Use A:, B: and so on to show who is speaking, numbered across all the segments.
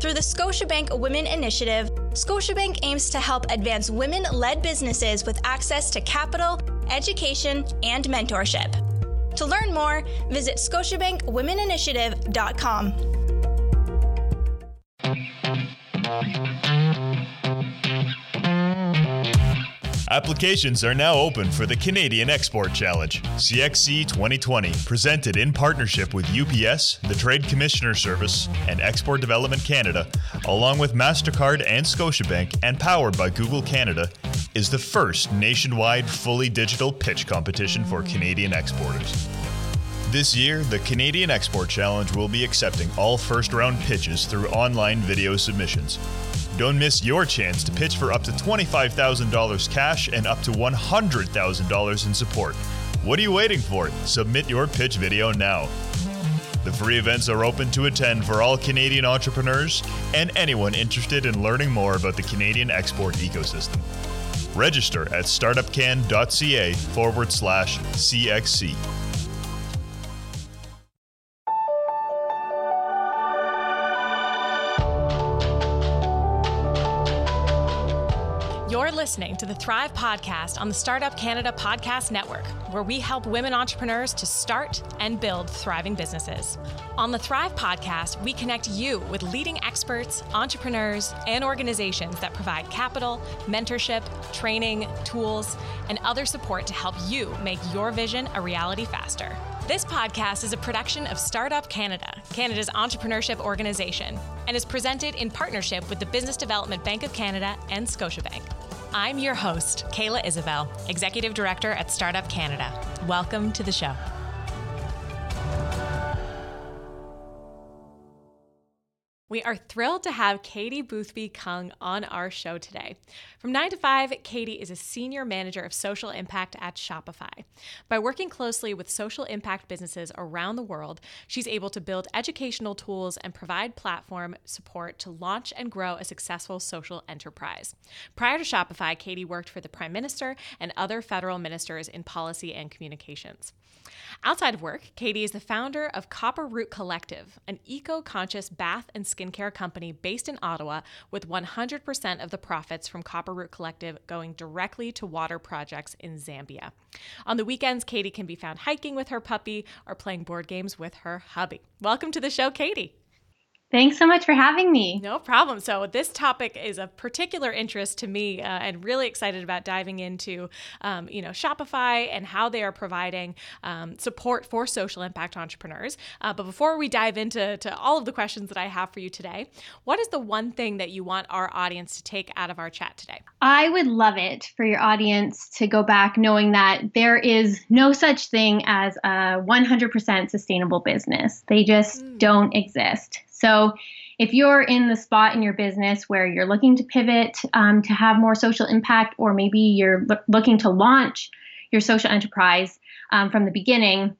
A: Through the Scotiabank Women Initiative, Scotiabank aims to help advance women led businesses with access to capital, education, and mentorship. To learn more, visit ScotiabankWomenInitiative.com.
B: Applications are now open for the Canadian Export Challenge, CXC 2020, presented in partnership with UPS, the Trade Commissioner Service, and Export Development Canada, along with MasterCard and Scotiabank, and powered by Google Canada, is the first nationwide fully digital pitch competition for Canadian exporters. This year, the Canadian Export Challenge will be accepting all first round pitches through online video submissions. Don't miss your chance to pitch for up to $25,000 cash and up to $100,000 in support. What are you waiting for? Submit your pitch video now. The free events are open to attend for all Canadian entrepreneurs and anyone interested in learning more about the Canadian export ecosystem. Register at startupcan.ca forward slash CXC.
C: Listening to the Thrive Podcast on the Startup Canada Podcast Network, where we help women entrepreneurs to start and build thriving businesses. On the Thrive Podcast, we connect you with leading experts, entrepreneurs, and organizations that provide capital, mentorship, training, tools, and other support to help you make your vision a reality faster. This podcast is a production of Startup Canada, Canada's entrepreneurship organization, and is presented in partnership with the Business Development Bank of Canada and Scotiabank. I'm your host, Kayla Isabelle, Executive Director at Startup Canada. Welcome to the show. We are thrilled to have Katie Boothby Kung on our show today. From 9 to 5, Katie is a senior manager of social impact at Shopify. By working closely with social impact businesses around the world, she's able to build educational tools and provide platform support to launch and grow a successful social enterprise. Prior to Shopify, Katie worked for the Prime Minister and other federal ministers in policy and communications. Outside of work, Katie is the founder of Copper Root Collective, an eco conscious bath and skincare company based in Ottawa, with 100% of the profits from Copper Root Collective going directly to water projects in Zambia. On the weekends, Katie can be found hiking with her puppy or playing board games with her hubby. Welcome to the show, Katie.
D: Thanks so much for having me.
C: No problem. So, this topic is of particular interest to me uh, and really excited about diving into, um, you know, Shopify and how they are providing um, support for social impact entrepreneurs. Uh, but before we dive into to all of the questions that I have for you today, what is the one thing that you want our audience to take out of our chat today?
D: I would love it for your audience to go back knowing that there is no such thing as a 100% sustainable business, they just mm. don't exist. So if you're in the spot in your business where you're looking to pivot um, to have more social impact, or maybe you're lo- looking to launch your social enterprise um, from the beginning,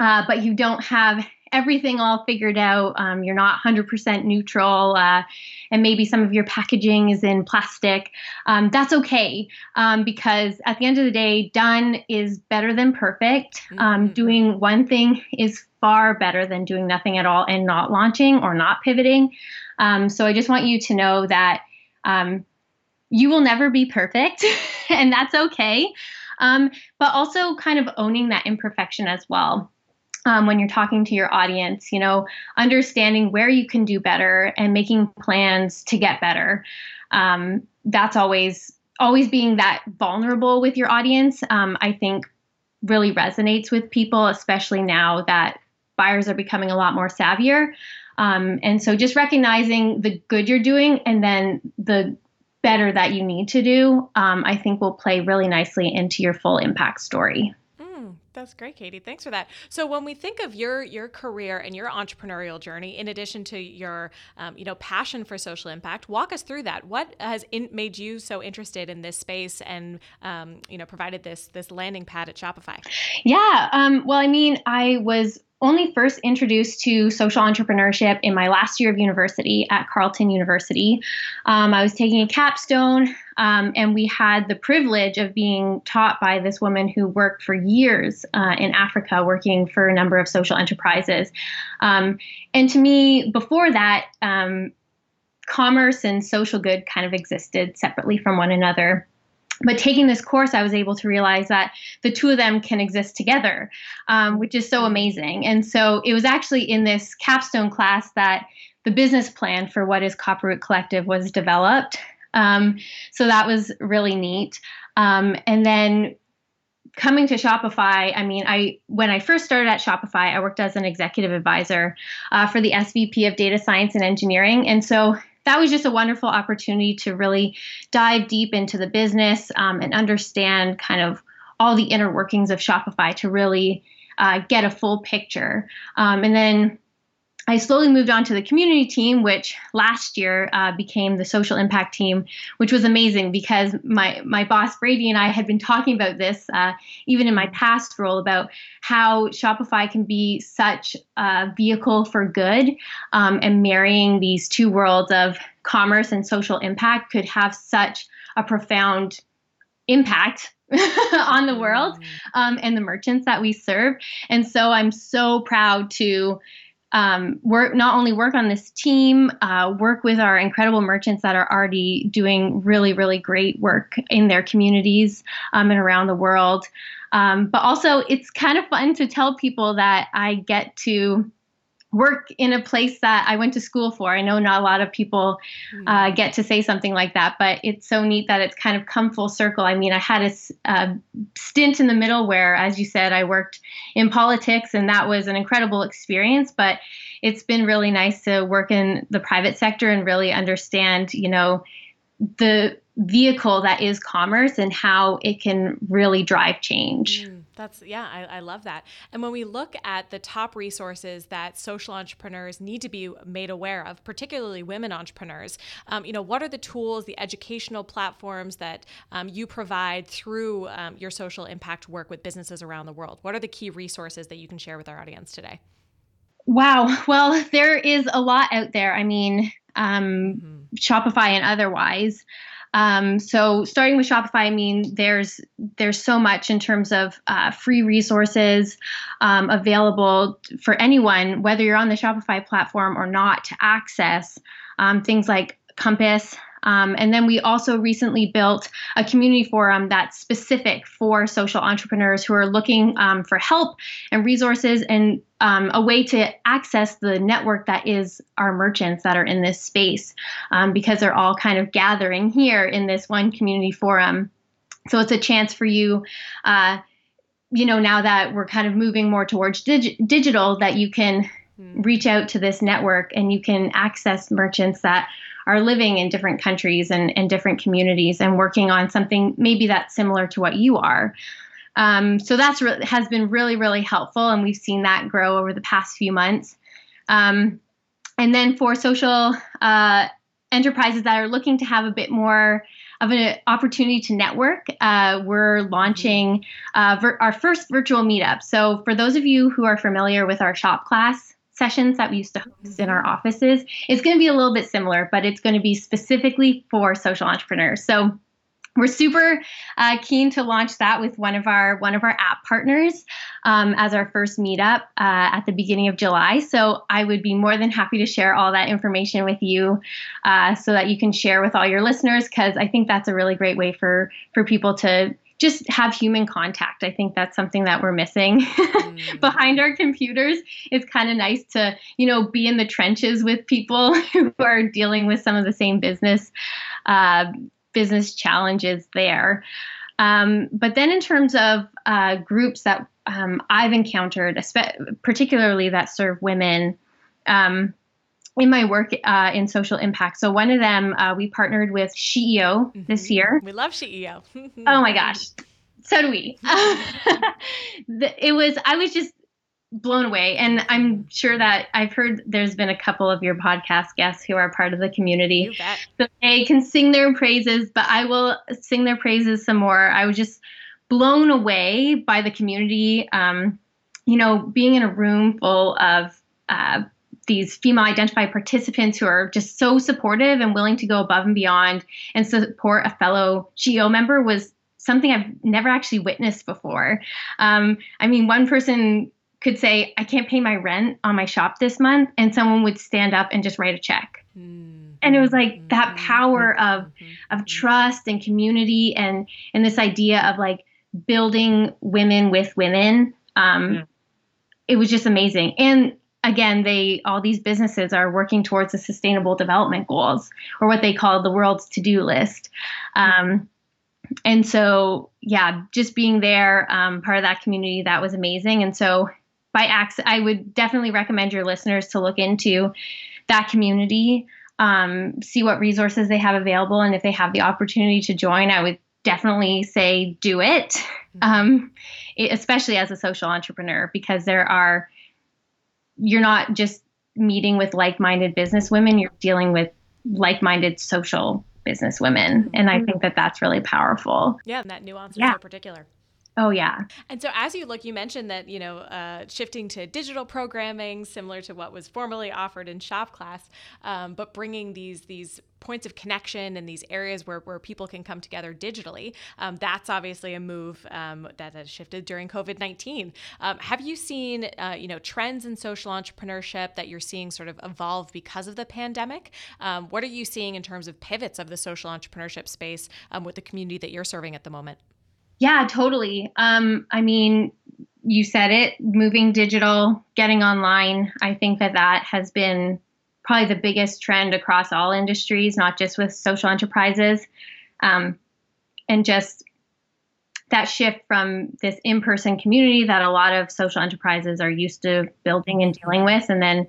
D: uh, but you don't have everything all figured out, um, you're not 100% neutral, uh, and maybe some of your packaging is in plastic, um, that's okay um, because at the end of the day, done is better than perfect. Um, mm-hmm. Doing one thing is far better than doing nothing at all and not launching or not pivoting. Um, so I just want you to know that um, you will never be perfect, and that's okay. Um, but also kind of owning that imperfection as well. Um, when you're talking to your audience, you know, understanding where you can do better and making plans to get better. Um, that's always always being that vulnerable with your audience. Um, I think really resonates with people, especially now that buyers are becoming a lot more savvier. Um, and so just recognizing the good you're doing and then the better that you need to do, um, I think will play really nicely into your full impact story.
C: That's great, Katie. Thanks for that. So when we think of your your career and your entrepreneurial journey, in addition to your um, you know passion for social impact, walk us through that. What has in, made you so interested in this space and um, you know provided this this landing pad at Shopify?
D: Yeah. Um, well, I mean, I was only first introduced to social entrepreneurship in my last year of university at Carleton University. Um, I was taking a capstone, um, and we had the privilege of being taught by this woman who worked for years uh, in Africa, working for a number of social enterprises. Um, and to me, before that, um, commerce and social good kind of existed separately from one another but taking this course, I was able to realize that the two of them can exist together, um, which is so amazing. And so it was actually in this capstone class that the business plan for what is Copperroot Collective was developed. Um, so that was really neat. Um, and then coming to Shopify, I mean, I when I first started at Shopify, I worked as an executive advisor uh, for the SVP of data science and engineering, and so that was just a wonderful opportunity to really dive deep into the business um, and understand kind of all the inner workings of Shopify to really uh, get a full picture. Um, and then I slowly moved on to the community team, which last year uh, became the social impact team, which was amazing because my my boss Brady and I had been talking about this uh, even in my past role about how Shopify can be such a vehicle for good, um, and marrying these two worlds of commerce and social impact could have such a profound impact on the world mm. um, and the merchants that we serve. And so I'm so proud to um, work not only work on this team, uh, work with our incredible merchants that are already doing really, really great work in their communities um, and around the world. Um, but also, it's kind of fun to tell people that I get to work in a place that I went to school for. I know not a lot of people uh, hmm. get to say something like that, but it's so neat that it's kind of come full circle. I mean, I had a, a, stint in the middle where, as you said, I worked in politics, and that was an incredible experience. But it's been really nice to work in the private sector and really understand, you know, the vehicle that is commerce and how it can really drive change. Mm.
C: That's yeah, I, I, love that. And when we look at the top resources that social entrepreneurs need to be made aware of, particularly women entrepreneurs, um, you know, what are the tools, the educational platforms that um, you provide through um, your social impact work with businesses around the world? What are the key resources that you can share with our audience today?
D: Wow. Well, there is a lot out there. I mean, um, mm-hmm. Shopify and otherwise. Um, so starting with Shopify, I mean, there's there's so much in terms of uh, free resources um, available for anyone, whether you're on the Shopify platform or not, to access um, things like Compass, um, and then we also recently built a community forum that's specific for social entrepreneurs who are looking um, for help and resources and um, a way to access the network that is our merchants that are in this space um, because they're all kind of gathering here in this one community forum. So it's a chance for you. Uh, you know, now that we're kind of moving more towards dig- digital, that you can hmm. reach out to this network and you can access merchants that are living in different countries and, and different communities and working on something maybe that's similar to what you are. Um, so that's re- has been really, really helpful, and we've seen that grow over the past few months. Um, and then for social uh, enterprises that are looking to have a bit more of an opportunity to network, uh, we're launching uh, vir- our first virtual meetup. So for those of you who are familiar with our shop class sessions that we used to host in our mm-hmm. offices. It's going to be a little bit similar, but it's going to be specifically for social entrepreneurs. So we're super uh, keen to launch that with one of our one of our app partners um, as our first meetup uh, at the beginning of July. So I would be more than happy to share all that information with you, uh, so that you can share with all your listeners. Because I think that's a really great way for for people to just have human contact. I think that's something that we're missing mm. behind our computers. It's kind of nice to, you know, be in the trenches with people who are dealing with some of the same business uh, business challenges there. Um, but then, in terms of uh, groups that um, I've encountered, particularly that serve women, um, in my work uh, in social impact. So one of them, uh, we partnered with SheEO mm-hmm. this year.
C: We love SheEO.
D: oh my gosh, so do we. it was, I was just blown away. And I'm sure that I've heard there's been a couple of your podcast guests who are part of the community. So they can sing their praises, but I will sing their praises some more. I was just blown away by the community. Um, you know, being in a room full of uh, these female identified participants who are just so supportive and willing to go above and beyond and support a fellow SheEO member was something I've never actually witnessed before. Um, I mean, one person could say, I can't pay my rent on my shop this month, and someone would stand up and just write a check. Mm-hmm. And it was like that mm-hmm. power of mm-hmm. of trust and community and and this idea of like building women with women. Um, yeah. It was just amazing. And again, they all these businesses are working towards the sustainable development goals or what they call the world's to-do list. Um, and so, yeah, just being there, um, part of that community, that was amazing. And so by accident, I would definitely recommend your listeners to look into that community, um, see what resources they have available, and if they have the opportunity to join, I would definitely say do it, mm-hmm. um, especially as a social entrepreneur, because there are you're not just meeting with like-minded business women; you're dealing with like-minded social business women, mm-hmm. and I think that that's really powerful.
C: Yeah, and that nuance yeah. is so particular.
D: Oh yeah.
C: And so as you look, you mentioned that you know uh, shifting to digital programming, similar to what was formerly offered in shop class, um, but bringing these these points of connection and these areas where, where people can come together digitally. Um, that's obviously a move um, that has shifted during COVID nineteen. Um, have you seen uh, you know trends in social entrepreneurship that you're seeing sort of evolve because of the pandemic? Um, what are you seeing in terms of pivots of the social entrepreneurship space um, with the community that you're serving at the moment?
D: Yeah, totally. Um, I mean, you said it, moving digital, getting online. I think that that has been probably the biggest trend across all industries, not just with social enterprises. Um, and just that shift from this in person community that a lot of social enterprises are used to building and dealing with, and then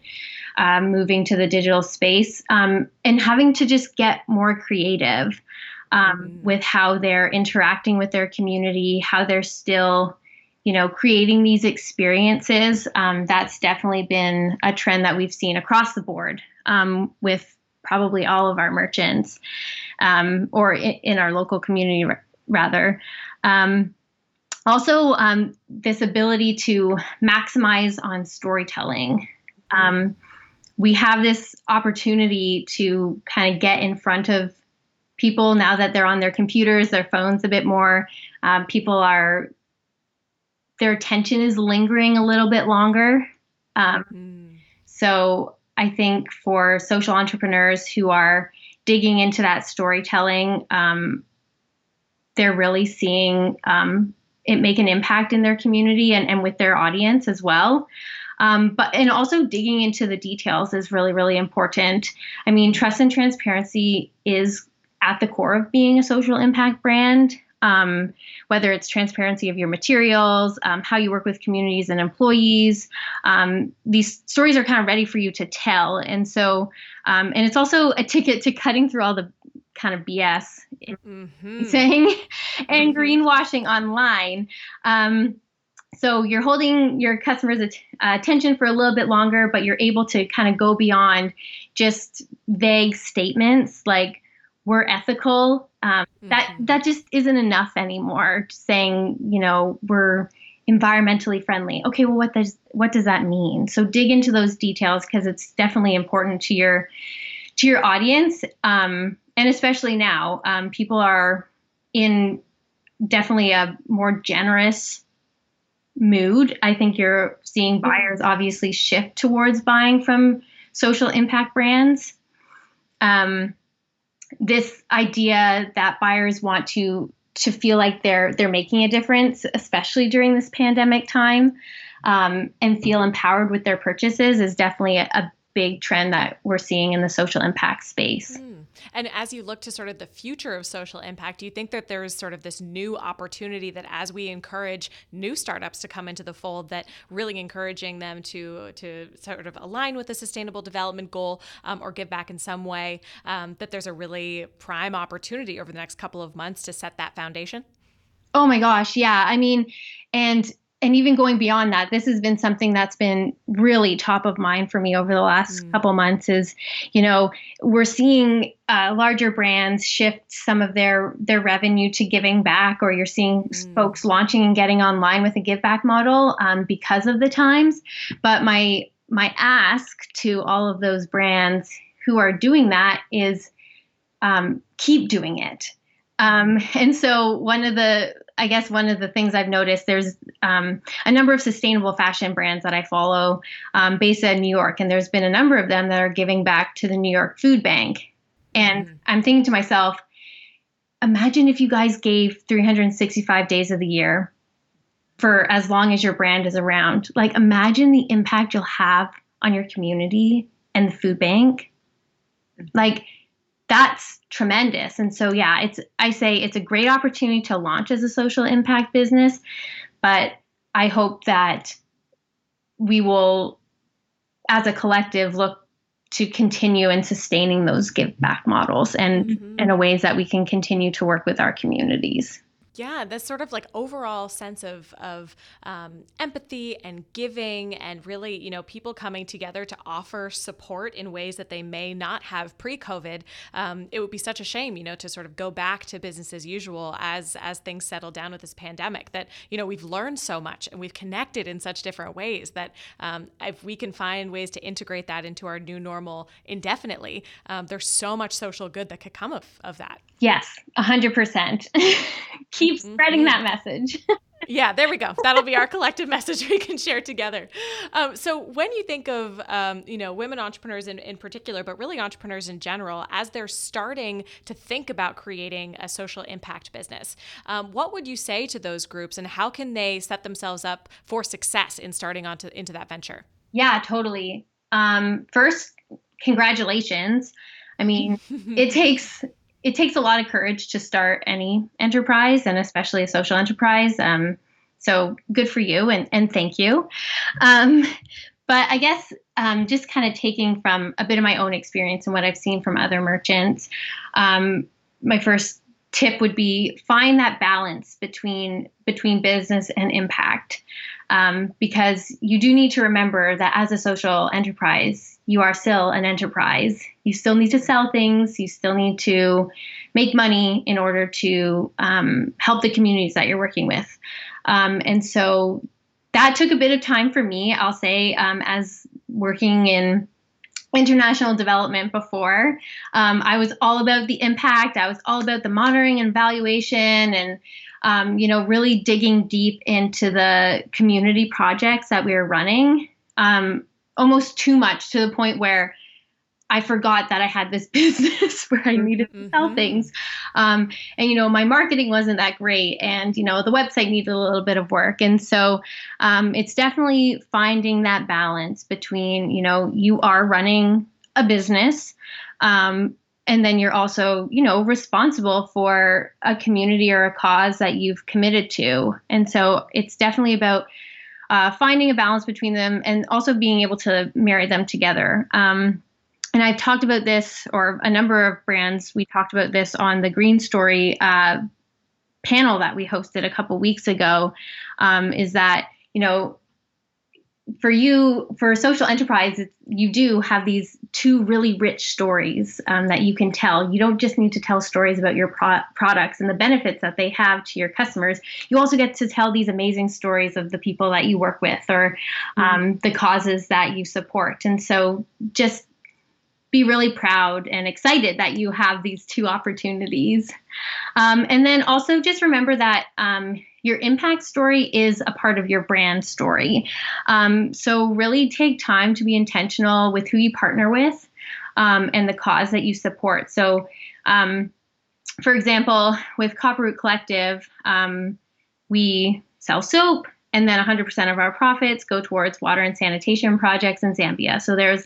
D: um, moving to the digital space um, and having to just get more creative um, mm-hmm. with how they're interacting with their community, how they're still, you know, creating these experiences. Um, that's definitely been a trend that we've seen across the board um, with probably all of our merchants um, or in, in, our local community, r- rather. Um, also, um, this ability to maximize on storytelling we have this opportunity to kind of get in front of people now that they're on their computers, their phones a bit more. Um, people are their attention is lingering a little bit longer. Um, mm. So I think for social entrepreneurs who are digging into that storytelling, um, they're really seeing um, it make an impact in their community and, and with their audience as well. Um, but and also digging into the details is really really important. I mean, trust and transparency is at the core of being a social impact brand. Um, whether it's transparency of your materials, um, how you work with communities and employees. Um, these stories are kind of ready for you to tell. And so, um, and it's also a ticket to cutting through all the kind of BS mm-hmm. saying and mm-hmm. greenwashing online. Um, so you're holding your customers' at- attention for a little bit longer, but you're able to kind of go beyond just vague statements like, we're ethical. Um, mm-hmm. That that just isn't enough anymore. Saying you know we're environmentally friendly. Okay, well what does what does that mean? So dig into those details because it's definitely important to your to your audience, um, and especially now, um, people are in definitely a more generous mood. I think you're seeing mm-hmm. buyers obviously shift towards buying from social impact brands. Um, this idea that buyers want to to feel like they're they're making a difference, especially during this pandemic time, um, and feel empowered with their purchases is definitely a, a big trend that we're seeing in the social impact space. Mm.
C: And as you look to sort of the future of social impact, do you think that there's sort of this new opportunity that as we encourage new startups to come into the fold, that really encouraging them to to sort of align with the sustainable development goal um, or give back in some way, um, that there's a really prime opportunity over the next couple of months to set that foundation?
D: Oh my gosh, yeah. I mean, and and even going beyond that, this has been something that's been really top of mind for me over the last mm. couple months. Is you know we're seeing uh, larger brands shift some of their their revenue to giving back, or you're seeing mm. folks launching and getting online with a give back model um, because of the times. But my my ask to all of those brands who are doing that is um, keep doing it. Um, and so one of the I guess one of the things I've noticed there's um, a number of sustainable fashion brands that I follow um, based in New York, and there's been a number of them that are giving back to the New York Food Bank. And mm-hmm. I'm thinking to myself, imagine if you guys gave 365 days of the year for as long as your brand is around. Like, imagine the impact you'll have on your community and the food bank. Like, that's tremendous. And so, yeah, it's, I say it's a great opportunity to launch as a social impact business, but I hope that we will, as a collective, look to continue and sustaining those give back models and mm-hmm. in a ways that we can continue to work with our communities.
C: Yeah, this sort of like overall sense of of um, empathy and giving, and really, you know, people coming together to offer support in ways that they may not have pre-COVID. Um, it would be such a shame, you know, to sort of go back to business as usual as as things settle down with this pandemic. That you know we've learned so much and we've connected in such different ways that um, if we can find ways to integrate that into our new normal indefinitely, um, there's so much social good that could come of of that.
D: Yes, hundred percent. keep mm-hmm. spreading that message.
C: yeah, there we go. That'll be our collective message we can share together. Um, so, when you think of um, you know women entrepreneurs in, in particular, but really entrepreneurs in general, as they're starting to think about creating a social impact business, um, what would you say to those groups, and how can they set themselves up for success in starting onto into that venture?
D: Yeah, totally. Um, first, congratulations. I mean, it takes it takes a lot of courage to start any enterprise and especially a social enterprise. Um, so good for you and, and thank you. Um, but I guess um, just kind of taking from a bit of my own experience and what I've seen from other merchants, um, my first tip would be find that balance between between business and impact um, because you do need to remember that as a social enterprise you are still an enterprise you still need to sell things you still need to make money in order to um, help the communities that you're working with um, and so that took a bit of time for me i'll say um, as working in international development before. Um, I was all about the impact. I was all about the monitoring and evaluation and, um, you know, really digging deep into the community projects that we were running, um, almost too much to the point where I forgot that I had this business where I needed to sell mm-hmm. things. Um, and, you know, my marketing wasn't that great. And, you know, the website needed a little bit of work. And so um, it's definitely finding that balance between, you know, you are running a business. Um, and then you're also, you know, responsible for a community or a cause that you've committed to. And so it's definitely about uh, finding a balance between them and also being able to marry them together. Um, and I've talked about this, or a number of brands, we talked about this on the Green Story uh, panel that we hosted a couple weeks ago. Um, is that, you know, for you, for social enterprise, you do have these two really rich stories um, that you can tell. You don't just need to tell stories about your pro- products and the benefits that they have to your customers. You also get to tell these amazing stories of the people that you work with or mm-hmm. um, mm-hmm. the causes that you support. And so just be really proud and excited that you have these two opportunities. Um, and then also just remember that um, your impact story is a part of your brand story. Um, so really take time to be intentional with who you partner with um, and the cause that you support. So, um, for example, with Copperroot Collective, um, we sell soap and then 100% of our profits go towards water and sanitation projects in Zambia. So there's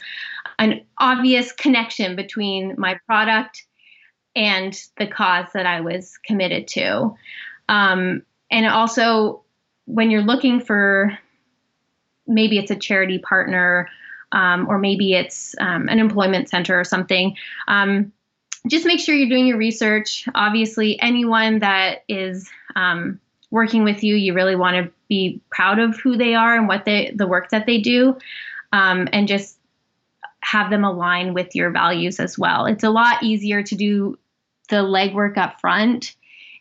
D: an obvious connection between my product and the cause that I was committed to. Um, and also, when you're looking for maybe it's a charity partner um, or maybe it's um, an employment center or something, um, just make sure you're doing your research. Obviously, anyone that is um, working with you, you really want to be proud of who they are and what they the work that they do, um, and just have them align with your values as well. It's a lot easier to do the legwork up front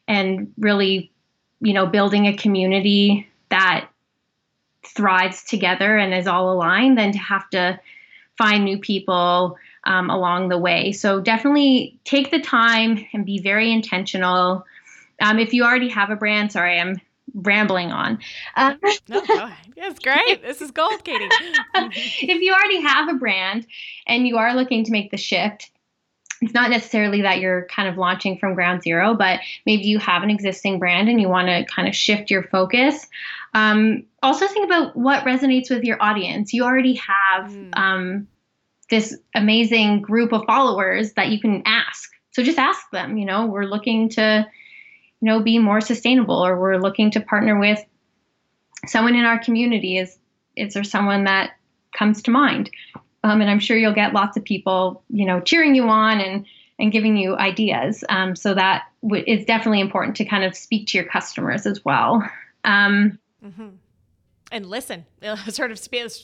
D: and really, you know, building a community that thrives together and is all aligned than to have to find new people um, along the way. So definitely take the time and be very intentional. Um, if you already have a brand, sorry, I'm rambling on.
C: Uh, no, go ahead. Yes, great. This is gold, Katie.
D: if you already have a brand and you are looking to make the shift, it's not necessarily that you're kind of launching from ground zero, but maybe you have an existing brand and you want to kind of shift your focus. Um, also, think about what resonates with your audience. You already have mm. um, this amazing group of followers that you can ask. So just ask them, you know, we're looking to, you know, be more sustainable or we're looking to partner with someone in our community. Is is there someone that comes to mind? Um, and I'm sure you'll get lots of people, you know, cheering you on and and giving you ideas. Um, so that w- is definitely important to kind of speak to your customers as well. Um, mm-hmm
C: and listen sort of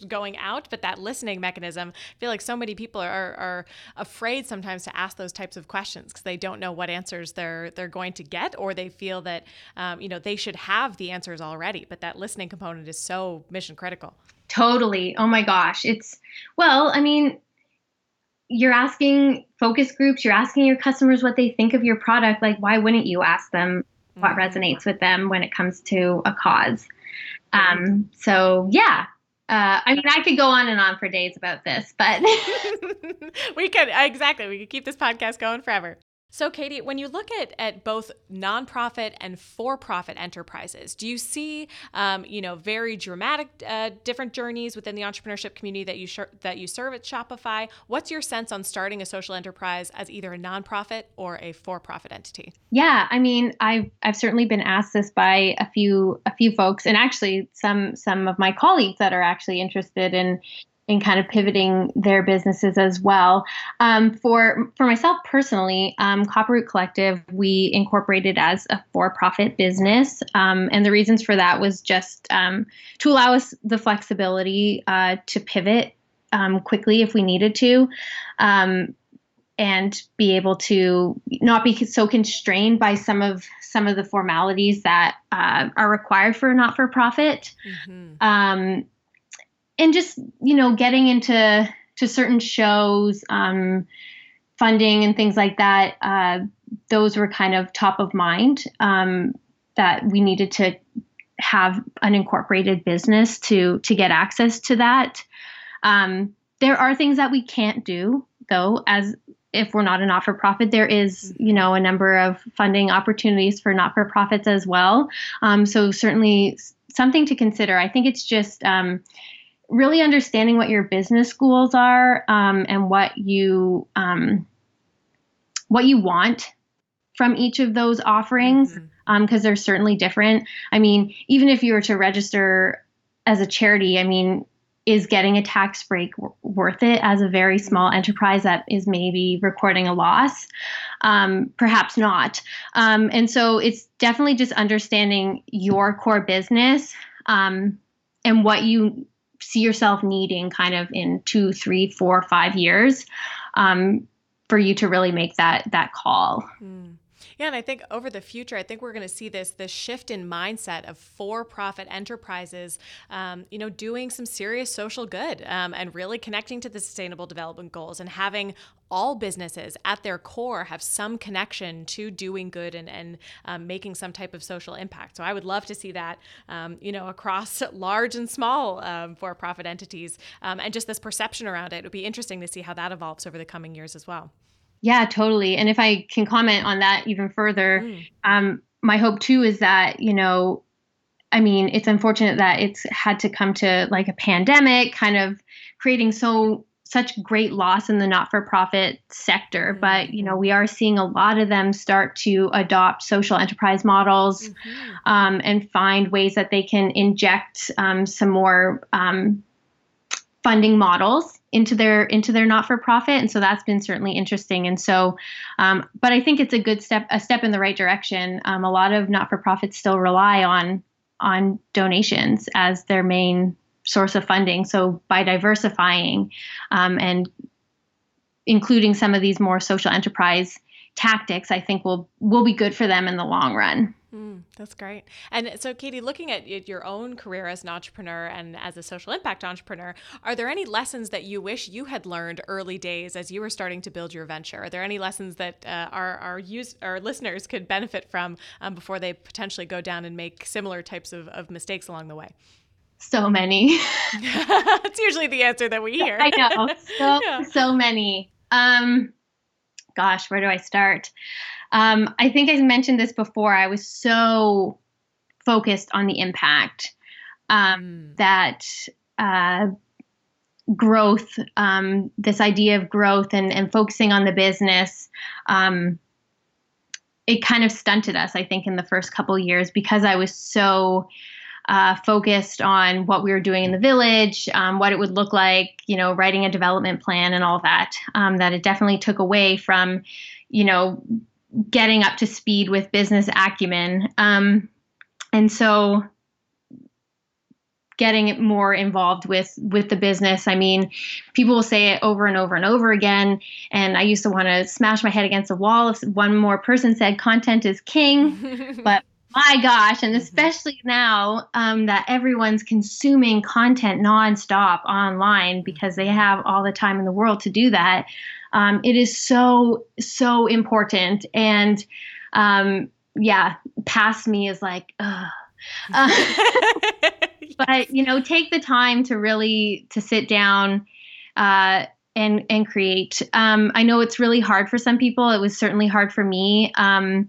C: going out but that listening mechanism i feel like so many people are, are afraid sometimes to ask those types of questions because they don't know what answers they're they're going to get or they feel that um, you know they should have the answers already but that listening component is so mission critical
D: totally oh my gosh it's well i mean you're asking focus groups you're asking your customers what they think of your product like why wouldn't you ask them what mm-hmm. resonates with them when it comes to a cause um, so yeah, uh, I mean, I could go on and on for days about this, but
C: we could exactly. We could keep this podcast going forever. So, Katie, when you look at, at both nonprofit and for-profit enterprises, do you see, um, you know, very dramatic uh, different journeys within the entrepreneurship community that you sh- that you serve at Shopify? What's your sense on starting a social enterprise as either a nonprofit or a for-profit entity?
D: Yeah, I mean, I've I've certainly been asked this by a few a few folks, and actually some some of my colleagues that are actually interested in in kind of pivoting their businesses as well. Um, for for myself personally, um, Copperroot Collective we incorporated as a for-profit business, um, and the reasons for that was just um, to allow us the flexibility uh, to pivot um, quickly if we needed to. Um, and be able to not be so constrained by some of some of the formalities that uh, are required for a not-for-profit. Mm-hmm and just you know getting into to certain shows um, funding and things like that uh, those were kind of top of mind um, that we needed to have an incorporated business to to get access to that. Um, there are things that we can't do though as if we're not a not-for-profit there is you know a number of funding opportunities for not-for-profits as well. Um, so certainly something to consider. I think it's just um, really understanding what your business goals are um, and what you um, what you want from each of those offerings because mm-hmm. um, they're certainly different. I mean, even if you were to register as a charity, I mean, is getting a tax break w- worth it as a very mm-hmm. small enterprise that is maybe recording a loss? Um, perhaps not. Um, and so it's definitely just understanding your core business um, and what you see yourself needing kind of in two, three, four, five years um, for you to really make that that call. Mm.
C: Yeah, and I think over the future, I think we're going to see this this shift in mindset of for-profit enterprises, um, you know, doing some serious social good um, and really connecting to the Sustainable Development Goals and having all businesses at their core have some connection to doing good and, and um, making some type of social impact. So I would love to see that, um, you know, across large and small um, for-profit entities, um, and just this perception around it. It would be interesting to see how that evolves over the coming years as well.
D: Yeah, totally. And if I can comment on that even further, mm. um, my hope too is that, you know, I mean, it's unfortunate that it's had to come to like a pandemic, kind of creating so such great loss in the not-for-profit sector mm-hmm. but you know we are seeing a lot of them start to adopt social enterprise models mm-hmm. um, and find ways that they can inject um, some more um, funding models into their into their not for profit, and so that's been certainly interesting. And so, um, but I think it's a good step a step in the right direction. Um, a lot of not for profits still rely on on donations as their main source of funding. So by diversifying um, and including some of these more social enterprise tactics, I think will will be good for them in the long run.
C: Mm, that's great. And so, Katie, looking at your own career as an entrepreneur and as a social impact entrepreneur, are there any lessons that you wish you had learned early days as you were starting to build your venture? Are there any lessons that uh, our our use our listeners could benefit from um, before they potentially go down and make similar types of, of mistakes along the way?
D: So many.
C: That's usually the answer that we hear.
D: I know. So yeah. so many. Um, gosh, where do I start? Um, I think I mentioned this before. I was so focused on the impact um, mm. that uh, growth, um, this idea of growth and, and focusing on the business, um, it kind of stunted us, I think, in the first couple years because I was so uh, focused on what we were doing in the village, um, what it would look like, you know, writing a development plan and all that, um, that it definitely took away from, you know, getting up to speed with business acumen. Um, and so getting more involved with with the business i mean people will say it over and over and over again and i used to want to smash my head against a wall if one more person said content is king but my gosh, and mm-hmm. especially now um, that everyone's consuming content nonstop online because they have all the time in the world to do that, um, it is so, so important. And um, yeah, past me is like, ugh. Uh, but you know, take the time to really to sit down uh, and and create. Um, I know it's really hard for some people. It was certainly hard for me. Um,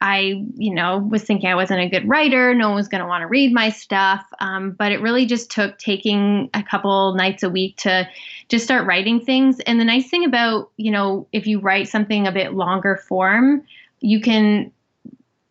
D: I, you know, was thinking I wasn't a good writer. No one was going to want to read my stuff. Um, but it really just took taking a couple nights a week to just start writing things. And the nice thing about, you know, if you write something a bit longer form, you can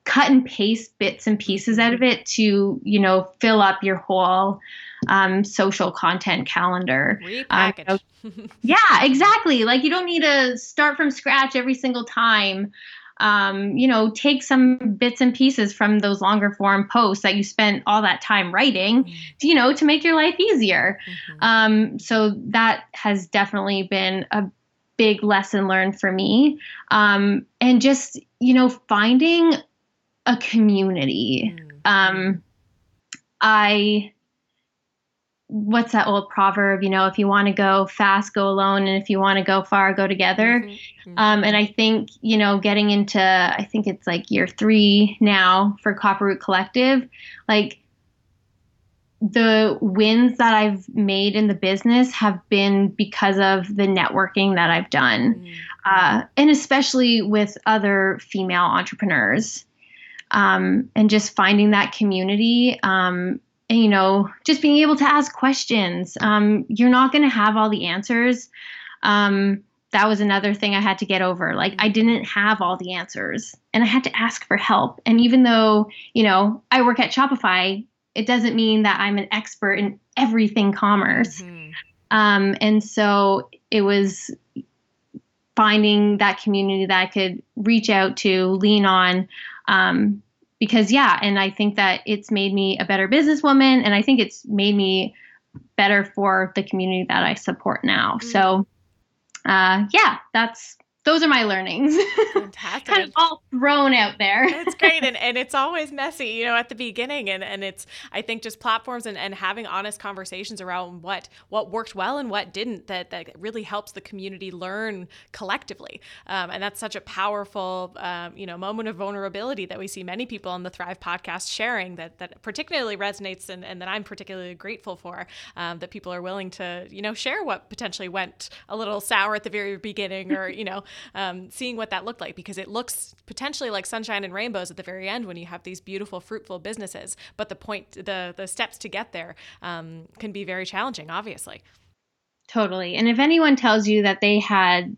D: cut and paste bits and pieces out of it to, you know, fill up your whole um, social content calendar.
C: Repackage.
D: Um, yeah, exactly. Like you don't need to start from scratch every single time um, you know, take some bits and pieces from those longer form posts that you spent all that time writing, mm-hmm. you know, to make your life easier. Mm-hmm. Um, so that has definitely been a big lesson learned for me. Um, and just, you know, finding a community. Mm-hmm. Um, I what's that old proverb you know if you want to go fast go alone and if you want to go far go together mm-hmm. Mm-hmm. Um, and i think you know getting into i think it's like year three now for copperroot collective like the wins that i've made in the business have been because of the networking that i've done mm-hmm. uh, and especially with other female entrepreneurs um, and just finding that community um, you know, just being able to ask questions. Um, you're not going to have all the answers. Um, that was another thing I had to get over. Like, I didn't have all the answers and I had to ask for help. And even though, you know, I work at Shopify, it doesn't mean that I'm an expert in everything commerce. Mm-hmm. Um, and so it was finding that community that I could reach out to, lean on, um, because yeah and i think that it's made me a better businesswoman and i think it's made me better for the community that i support now mm-hmm. so uh, yeah that's those are my learnings. Fantastic. kind of all thrown out there.
C: it's great. And, and it's always messy, you know, at the beginning. And, and it's, I think just platforms and, and having honest conversations around what, what worked well and what didn't that, that really helps the community learn collectively. Um, and that's such a powerful, um, you know, moment of vulnerability that we see many people on the Thrive podcast sharing that, that particularly resonates and, and that I'm particularly grateful for, um, that people are willing to, you know, share what potentially went a little sour at the very beginning or, you know, um, seeing what that looked like because it looks potentially like sunshine and rainbows at the very end when you have these beautiful, fruitful businesses. But the point, the the steps to get there um, can be very challenging, obviously.
D: Totally. And if anyone tells you that they had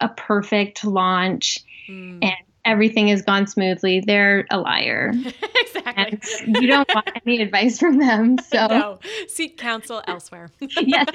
D: a perfect launch mm. and everything has gone smoothly, they're a liar.
C: exactly.
D: And you don't want any advice from them. So
C: no. seek counsel elsewhere.
D: yes.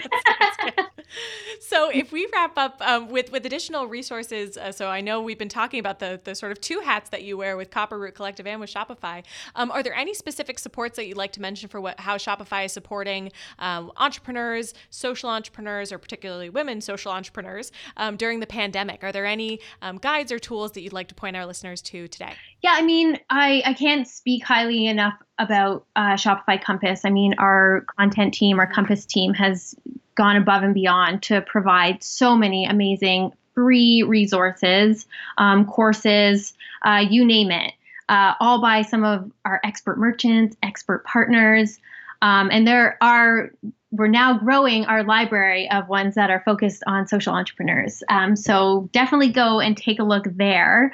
C: so if we wrap up um, with with additional resources, uh, so I know we've been talking about the the sort of two hats that you wear with Copper Root Collective and with Shopify. Um, are there any specific supports that you'd like to mention for what how Shopify is supporting um, entrepreneurs, social entrepreneurs, or particularly women social entrepreneurs um, during the pandemic? Are there any um, guides or tools that you'd like to point our listeners to today?
D: Yeah, I mean, I I can't speak highly enough about uh, Shopify Compass. I mean, our content team, our Compass team has gone above and beyond to provide so many amazing free resources, um, courses, uh, you name it, uh, all by some of our expert merchants, expert partners. Um, and there are we're now growing our library of ones that are focused on social entrepreneurs. Um, so definitely go and take a look there.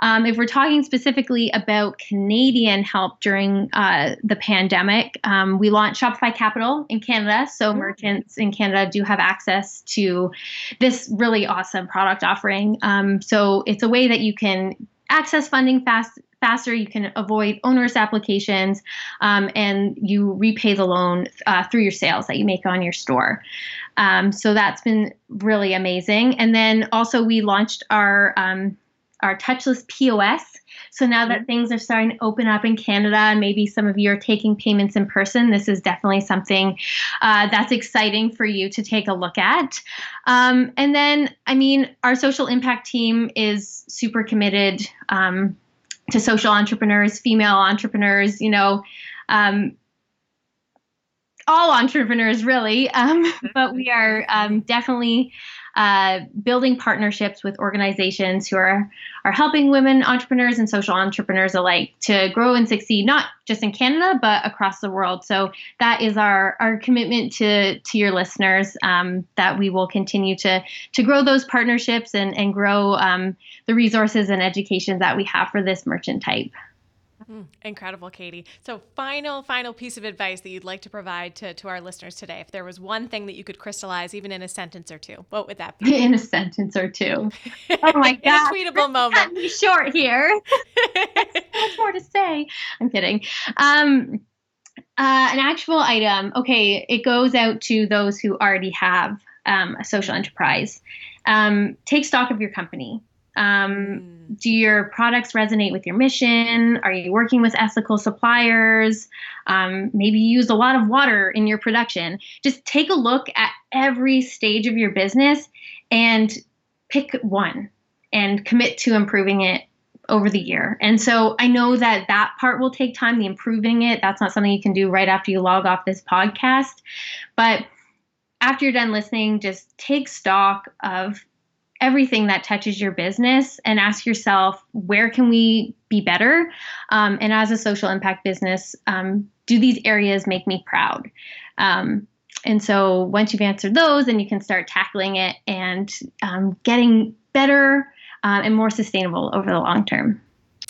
D: Um, if we're talking specifically about Canadian help during uh, the pandemic, um, we launched Shopify Capital in Canada. So mm-hmm. merchants in Canada do have access to this really awesome product offering. Um, so it's a way that you can access funding fast faster, you can avoid onerous applications, um, and you repay the loan uh, through your sales that you make on your store. Um, so that's been really amazing. And then also we launched our um, our touchless POS. So now that mm-hmm. things are starting to open up in Canada, and maybe some of you are taking payments in person, this is definitely something uh, that's exciting for you to take a look at. Um, and then, I mean, our social impact team is super committed. Um, to social entrepreneurs, female entrepreneurs, you know, um, all entrepreneurs really. Um, but we are um, definitely uh, building partnerships with organizations who are are helping women entrepreneurs and social entrepreneurs alike to grow and succeed, not just in Canada but across the world. So that is our our commitment to to your listeners um, that we will continue to to grow those partnerships and and grow um, the resources and education that we have for this merchant type.
C: Mm, incredible, Katie. So, final, final piece of advice that you'd like to provide to, to our listeners today. If there was one thing that you could crystallize, even in a sentence or two, what would that be?
D: In a sentence or two. Oh my God.
C: a tweetable moment.
D: Be short here. much more to say. I'm kidding. Um, uh, an actual item. Okay, it goes out to those who already have um, a social enterprise. Um, take stock of your company. Um, mm. Do your products resonate with your mission? Are you working with ethical suppliers? Um, maybe you use a lot of water in your production. Just take a look at every stage of your business and pick one and commit to improving it over the year. And so I know that that part will take time, the improving it. That's not something you can do right after you log off this podcast. But after you're done listening, just take stock of everything that touches your business and ask yourself where can we be better? Um, and as a social impact business um, do these areas make me proud? Um, and so once you've answered those then you can start tackling it and um, getting better uh, and more sustainable over the long term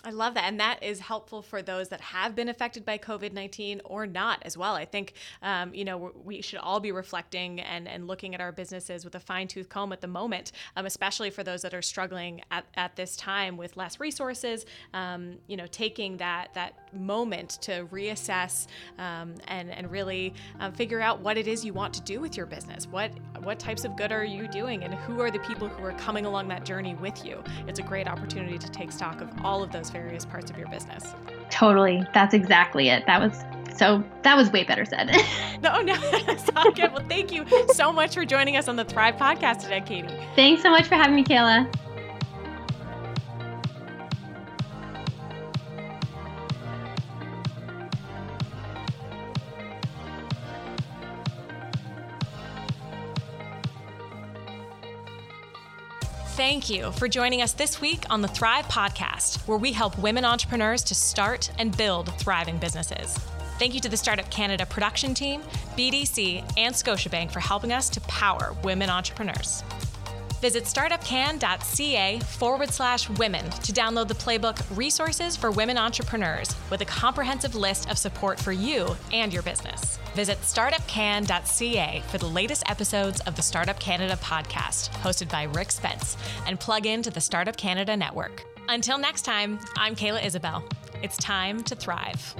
C: I love that. And that is helpful for those that have been affected by COVID 19 or not as well. I think, um, you know, we should all be reflecting and, and looking at our businesses with a fine tooth comb at the moment, um, especially for those that are struggling at, at this time with less resources, um, you know, taking that, that moment to reassess um, and, and really um, figure out what it is you want to do with your business. What, what types of good are you doing and who are the people who are coming along that journey with you? It's a great opportunity to take stock of all of those various parts of your business.
D: Totally. That's exactly it. That was so that was way better said.
C: no, no, that's all good. Well, thank you so much for joining us on the Thrive podcast today, Katie.
D: Thanks so much for having me, Kayla.
C: Thank you for joining us this week on the Thrive Podcast, where we help women entrepreneurs to start and build thriving businesses. Thank you to the Startup Canada production team, BDC, and Scotiabank for helping us to power women entrepreneurs. Visit startupcan.ca forward slash women to download the playbook Resources for Women Entrepreneurs with a comprehensive list of support for you and your business. Visit startupcan.ca for the latest episodes of the Startup Canada podcast, hosted by Rick Spence, and plug into the Startup Canada network. Until next time, I'm Kayla Isabelle. It's time to thrive.